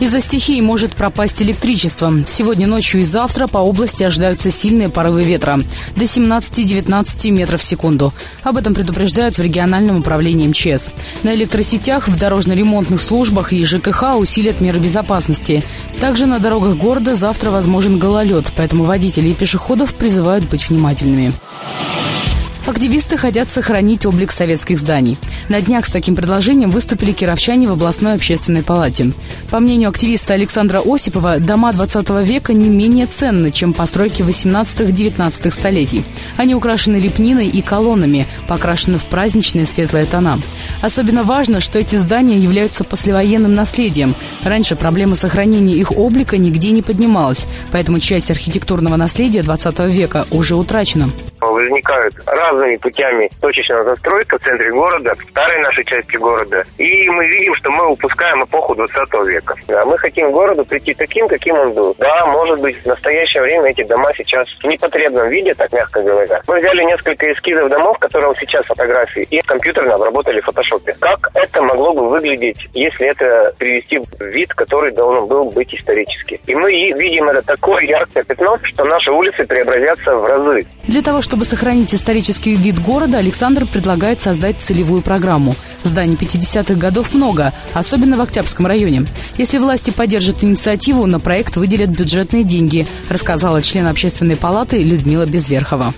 Из-за стихии может пропасть электричество. Сегодня ночью и завтра по области ожидаются сильные порывы ветра до 17-19 метров в секунду. Об этом предупреждают в региональном управлении МЧС. На электросетях, в дорожно-ремонтных службах и ЖКХ усилят меры безопасности. Также на дорогах города завтра возможен гололед, поэтому водители и пешеходов призывают быть внимательными. Активисты хотят сохранить облик советских зданий. На днях с таким предложением выступили кировчане в областной общественной палате. По мнению активиста Александра Осипова, дома 20 века не менее ценны, чем постройки 18-19 столетий. Они украшены лепниной и колоннами, покрашены в праздничные светлые тона. Особенно важно, что эти здания являются послевоенным наследием. Раньше проблема сохранения их облика нигде не поднималась, поэтому часть архитектурного наследия 20 века уже утрачена возникают разными путями точечная застройка в центре города, в старой нашей части города. И мы видим, что мы упускаем эпоху 20 века. Да, мы хотим городу прийти таким, каким он был. Да, может быть, в настоящее время эти дома сейчас в непотребном виде, так мягко говоря. Мы взяли несколько эскизов домов, которые сейчас фотографии, и компьютерно обработали в фотошопе. Как это могло бы выглядеть, если это привести в вид, который должен был быть исторически? И мы видим это такое яркое пятно, что наши улицы преобразятся в разы. Для того, чтобы сохранить исторический вид города, Александр предлагает создать целевую программу. Зданий 50-х годов много, особенно в Октябрьском районе. Если власти поддержат инициативу, на проект выделят бюджетные деньги, рассказала член общественной палаты Людмила Безверхова.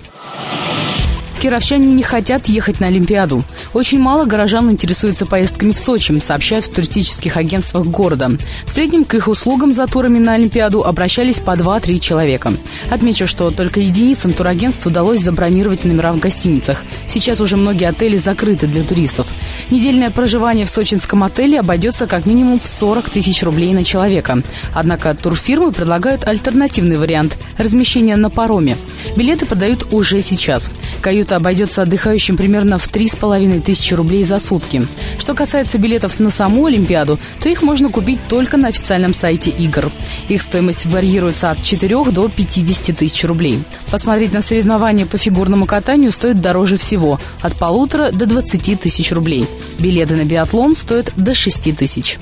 Кировчане не хотят ехать на Олимпиаду. Очень мало горожан интересуются поездками в Сочи, сообщают в туристических агентствах города. В среднем к их услугам за турами на Олимпиаду обращались по 2-3 человека. Отмечу, что только единицам турагентств удалось забронировать номера в гостиницах. Сейчас уже многие отели закрыты для туристов. Недельное проживание в сочинском отеле обойдется как минимум в 40 тысяч рублей на человека. Однако турфирмы предлагают альтернативный вариант – размещение на пароме. Билеты продают уже сейчас. Каюта обойдется отдыхающим примерно в 3,5 тысячи рублей за сутки. Что касается билетов на саму Олимпиаду, то их можно купить только на официальном сайте игр. Их стоимость варьируется от 4 до 50 тысяч рублей. Посмотреть на соревнования по фигурному катанию стоит дороже всего – от полутора до 20 тысяч рублей. Билеты на биатлон стоят до 6 тысяч.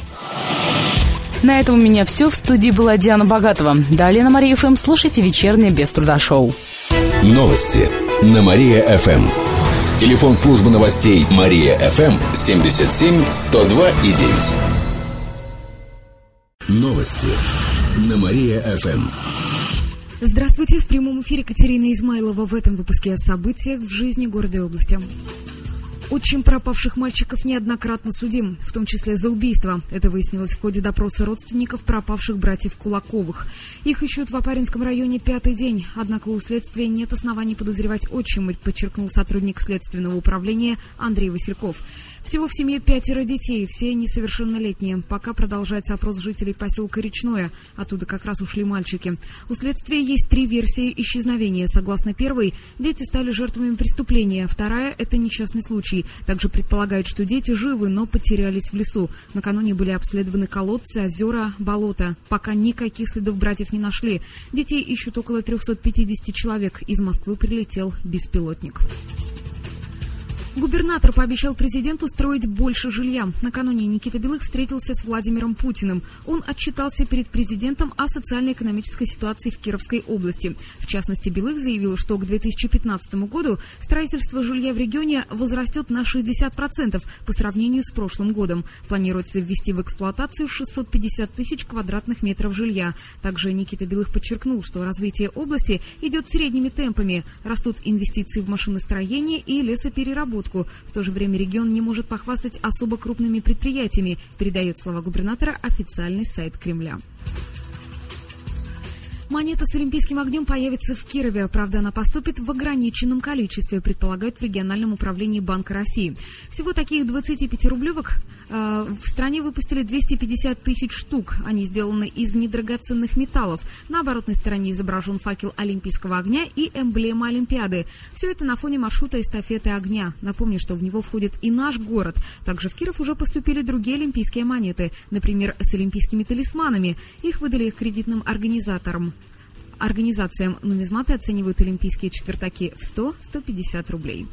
На этом у меня все. В студии была Диана Богатова. Далее на Мария ФМ слушайте вечернее без труда шоу. Новости на Мария-ФМ. Телефон службы новостей Мария-ФМ 77 102 и 9. Новости на Мария-ФМ. Здравствуйте, в прямом эфире Катерина Измайлова. В этом выпуске о событиях в жизни города и области. Отчим пропавших мальчиков неоднократно судим, в том числе за убийство. Это выяснилось в ходе допроса родственников пропавших братьев Кулаковых. Их ищут в Апаринском районе пятый день, однако у следствия нет оснований подозревать отчима, подчеркнул сотрудник Следственного управления Андрей Васильков. Всего в семье пятеро детей, все несовершеннолетние. Пока продолжается опрос жителей поселка Речное. Оттуда как раз ушли мальчики. У следствия есть три версии исчезновения. Согласно первой, дети стали жертвами преступления. Вторая – это несчастный случай. Также предполагают, что дети живы, но потерялись в лесу. Накануне были обследованы колодцы, озера, болота. Пока никаких следов братьев не нашли. Детей ищут около 350 человек. Из Москвы прилетел беспилотник. Губернатор пообещал президенту строить больше жилья. Накануне Никита Белых встретился с Владимиром Путиным. Он отчитался перед президентом о социально-экономической ситуации в Кировской области. В частности, Белых заявил, что к 2015 году строительство жилья в регионе возрастет на 60% по сравнению с прошлым годом. Планируется ввести в эксплуатацию 650 тысяч квадратных метров жилья. Также Никита Белых подчеркнул, что развитие области идет средними темпами. Растут инвестиции в машиностроение и лесопереработку разработку. В то же время регион не может похвастать особо крупными предприятиями, передает слова губернатора официальный сайт Кремля. Монета с олимпийским огнем появится в Кирове. Правда, она поступит в ограниченном количестве, предполагают в региональном управлении Банка России. Всего таких 25-рублевок э, в стране выпустили 250 тысяч штук. Они сделаны из недрагоценных металлов. На оборотной стороне изображен факел олимпийского огня и эмблема Олимпиады. Все это на фоне маршрута эстафеты огня. Напомню, что в него входит и наш город. Также в Киров уже поступили другие олимпийские монеты, например, с олимпийскими талисманами. Их выдали кредитным организаторам. Организациям. Нумизматы оценивают олимпийские четвертаки в 100-150 рублей.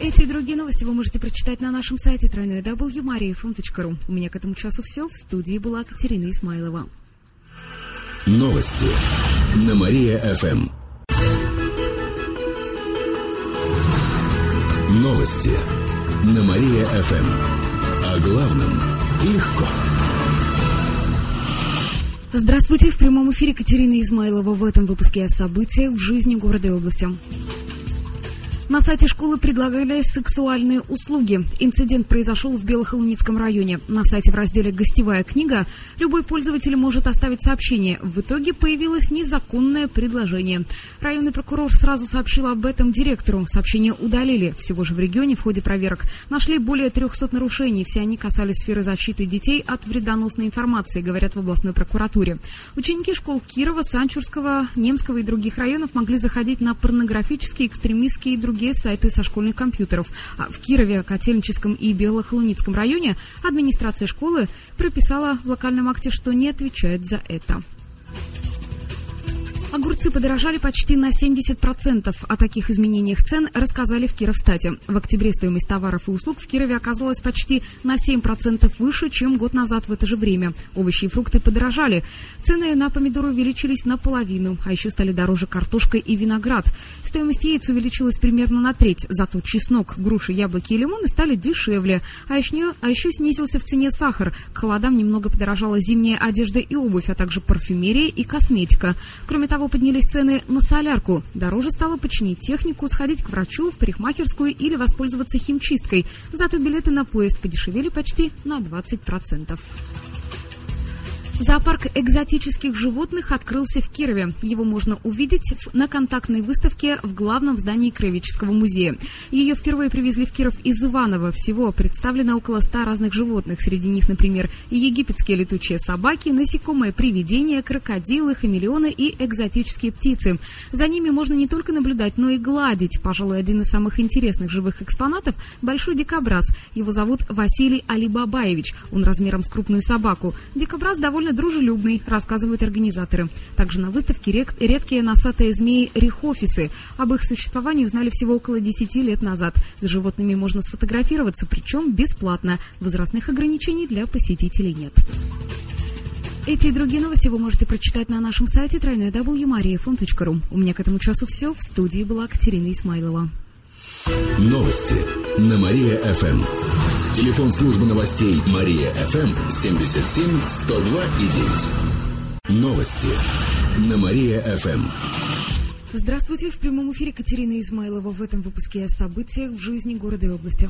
Эти и другие новости вы можете прочитать на нашем сайте www.mariafm.ru. У меня к этому часу все. В студии была Катерина Исмайлова. Новости на Мария-ФМ. Новости на Мария-ФМ. О главном легко. Здравствуйте, в прямом эфире Катерина Измайлова. В этом выпуске о событиях в жизни города и области. На сайте школы предлагали сексуальные услуги. Инцидент произошел в Белохолуницком районе. На сайте в разделе «Гостевая книга» любой пользователь может оставить сообщение. В итоге появилось незаконное предложение. Районный прокурор сразу сообщил об этом директору. Сообщение удалили. Всего же в регионе в ходе проверок нашли более 300 нарушений. Все они касались сферы защиты детей от вредоносной информации, говорят в областной прокуратуре. Ученики школ Кирова, Санчурского, Немского и других районов могли заходить на порнографические, экстремистские и другие другие сайты со школьных компьютеров. А в Кирове, Котельническом и Белохолуницком районе администрация школы прописала в локальном акте, что не отвечает за это. Огурцы подорожали почти на 70%. О таких изменениях цен рассказали в Кировстате. В октябре стоимость товаров и услуг в Кирове оказалась почти на 7% выше, чем год назад в это же время. Овощи и фрукты подорожали. Цены на помидоры увеличились наполовину, а еще стали дороже картошка и виноград. Стоимость яиц увеличилась примерно на треть, зато чеснок, груши, яблоки и лимоны стали дешевле. А еще, а еще снизился в цене сахар. К холодам немного подорожала зимняя одежда и обувь, а также парфюмерия и косметика. Кроме того, того поднялись цены на солярку. Дороже стало починить технику, сходить к врачу, в парикмахерскую или воспользоваться химчисткой. Зато билеты на поезд подешевели почти на 20%. Зоопарк экзотических животных открылся в Кирове. Его можно увидеть на контактной выставке в главном здании Краеведческого музея. Ее впервые привезли в Киров из Иваново. Всего представлено около ста разных животных. Среди них, например, египетские летучие собаки, насекомые привидения, крокодилы, хамелеоны и экзотические птицы. За ними можно не только наблюдать, но и гладить. Пожалуй, один из самых интересных живых экспонатов – большой дикобраз. Его зовут Василий Алибабаевич. Он размером с крупную собаку. Дикобраз довольно довольно дружелюбный, рассказывают организаторы. Также на выставке редкие носатые змеи рихофисы. Об их существовании узнали всего около 10 лет назад. С животными можно сфотографироваться, причем бесплатно. Возрастных ограничений для посетителей нет. Эти и другие новости вы можете прочитать на нашем сайте www.mariafm.ru. У меня к этому часу все. В студии была Катерина Исмайлова. Новости на Мария-ФМ. Телефон службы новостей Мария ФМ 77 102 и 9. Новости на Мария ФМ. Здравствуйте, в прямом эфире Катерина Измайлова в этом выпуске о событиях в жизни города и области.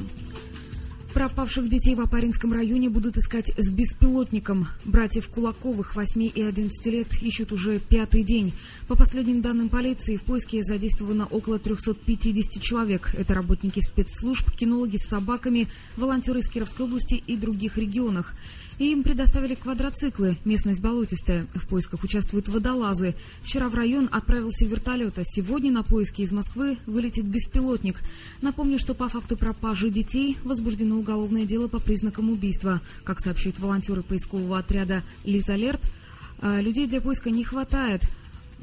Пропавших детей в Апаринском районе будут искать с беспилотником. Братьев Кулаковых 8 и 11 лет ищут уже пятый день. По последним данным полиции, в поиске задействовано около 350 человек. Это работники спецслужб, кинологи с собаками, волонтеры из Кировской области и других регионах. Им предоставили квадроциклы. Местность болотистая. В поисках участвуют водолазы. Вчера в район отправился вертолет, а сегодня на поиски из Москвы вылетит беспилотник. Напомню, что по факту пропажи детей возбуждено уголовное дело по признакам убийства. Как сообщают волонтеры поискового отряда «Лиз Алерт», а, людей для поиска не хватает.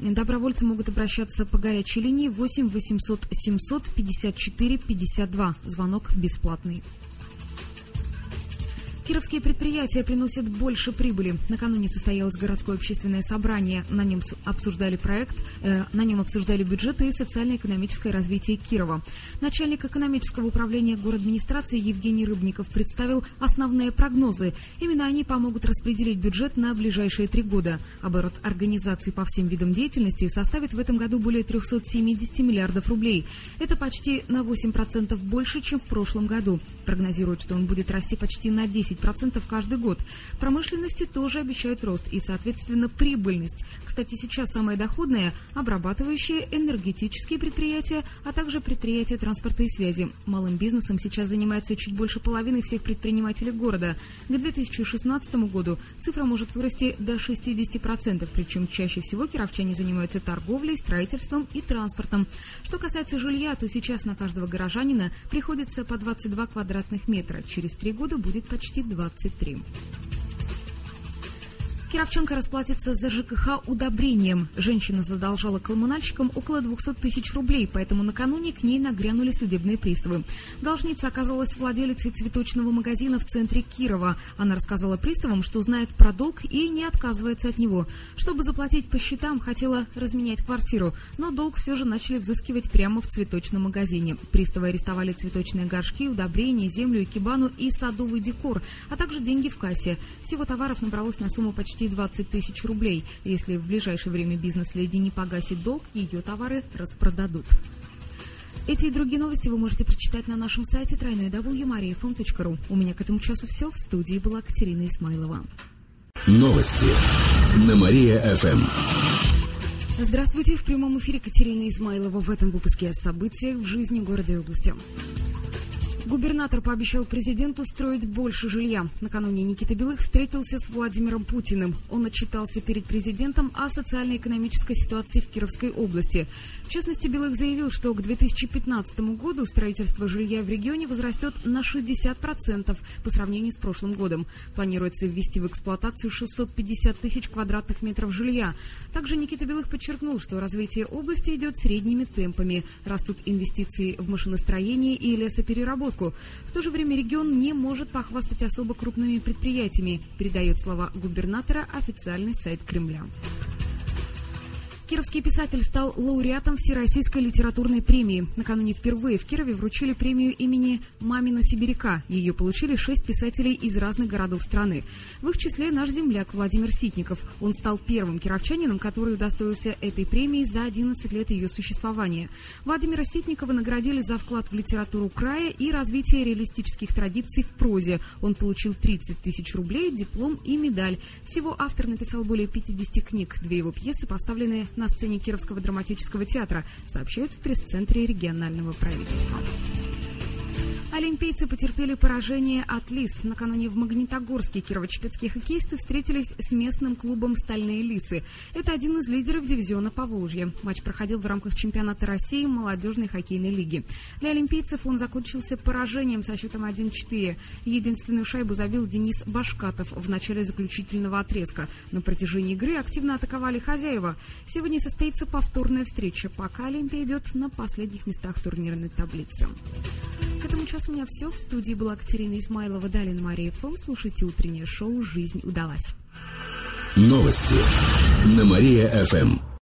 Добровольцы могут обращаться по горячей линии 8 800 754 52. Звонок бесплатный. Кировские предприятия приносят больше прибыли. Накануне состоялось городское общественное собрание. На нем обсуждали проект, э, на нем обсуждали бюджеты и социально-экономическое развитие Кирова. Начальник экономического управления администрации Евгений Рыбников представил основные прогнозы. Именно они помогут распределить бюджет на ближайшие три года. Оборот организаций по всем видам деятельности составит в этом году более 370 миллиардов рублей. Это почти на 8% больше, чем в прошлом году. Прогнозируют, что он будет расти почти на 10 10% каждый год. Промышленности тоже обещают рост и, соответственно, прибыльность. Кстати, сейчас самое доходное – обрабатывающие энергетические предприятия, а также предприятия транспорта и связи. Малым бизнесом сейчас занимается чуть больше половины всех предпринимателей города. К 2016 году цифра может вырасти до 60%, причем чаще всего кировчане занимаются торговлей, строительством и транспортом. Что касается жилья, то сейчас на каждого горожанина приходится по 22 квадратных метра. Через три года будет почти 23. Кировченко расплатится за ЖКХ удобрением. Женщина задолжала коммунальщикам около 200 тысяч рублей, поэтому накануне к ней нагрянули судебные приставы. Должница оказалась владелицей цветочного магазина в центре Кирова. Она рассказала приставам, что знает про долг и не отказывается от него. Чтобы заплатить по счетам, хотела разменять квартиру, но долг все же начали взыскивать прямо в цветочном магазине. Приставы арестовали цветочные горшки, удобрения, землю, экибану и садовый декор, а также деньги в кассе. Всего товаров набралось на сумму почти почти 20 тысяч рублей. Если в ближайшее время бизнес-леди не погасит долг, ее товары распродадут. Эти и другие новости вы можете прочитать на нашем сайте www.mariafm.ru. У меня к этому часу все. В студии была Катерина Исмайлова. Новости на Мария-ФМ. Здравствуйте. В прямом эфире Катерина Измайлова в этом выпуске о событиях в жизни города и области. Губернатор пообещал президенту строить больше жилья. Накануне Никита Белых встретился с Владимиром Путиным. Он отчитался перед президентом о социально-экономической ситуации в Кировской области. В частности, Белых заявил, что к 2015 году строительство жилья в регионе возрастет на 60% по сравнению с прошлым годом. Планируется ввести в эксплуатацию 650 тысяч квадратных метров жилья. Также Никита Белых подчеркнул, что развитие области идет средними темпами. Растут инвестиции в машиностроение и лесопереработку разработку. В то же время регион не может похвастать особо крупными предприятиями, передает слова губернатора официальный сайт Кремля. Кировский писатель стал лауреатом Всероссийской литературной премии. Накануне впервые в Кирове вручили премию имени Мамина Сибиряка. Ее получили шесть писателей из разных городов страны. В их числе наш земляк Владимир Ситников. Он стал первым кировчанином, который удостоился этой премии за 11 лет ее существования. Владимира Ситникова наградили за вклад в литературу края и развитие реалистических традиций в прозе. Он получил 30 тысяч рублей, диплом и медаль. Всего автор написал более 50 книг. Две его пьесы поставлены на сцене Кировского драматического театра, сообщают в пресс-центре регионального правительства. Олимпийцы потерпели поражение от Лис. Накануне в Магнитогорске кирово-чепецкие хоккеисты встретились с местным клубом «Стальные лисы». Это один из лидеров дивизиона Поволжья. Матч проходил в рамках чемпионата России молодежной хоккейной лиги. Для олимпийцев он закончился поражением со счетом 1-4. Единственную шайбу забил Денис Башкатов в начале заключительного отрезка. На протяжении игры активно атаковали хозяева. Сегодня состоится повторная встреча, пока Олимпия идет на последних местах турнирной таблицы. К этому часу у меня все. В студии была Катерина Измайлова, Далин Мария ФМ. Слушайте утреннее шоу «Жизнь удалась». Новости на Мария-ФМ.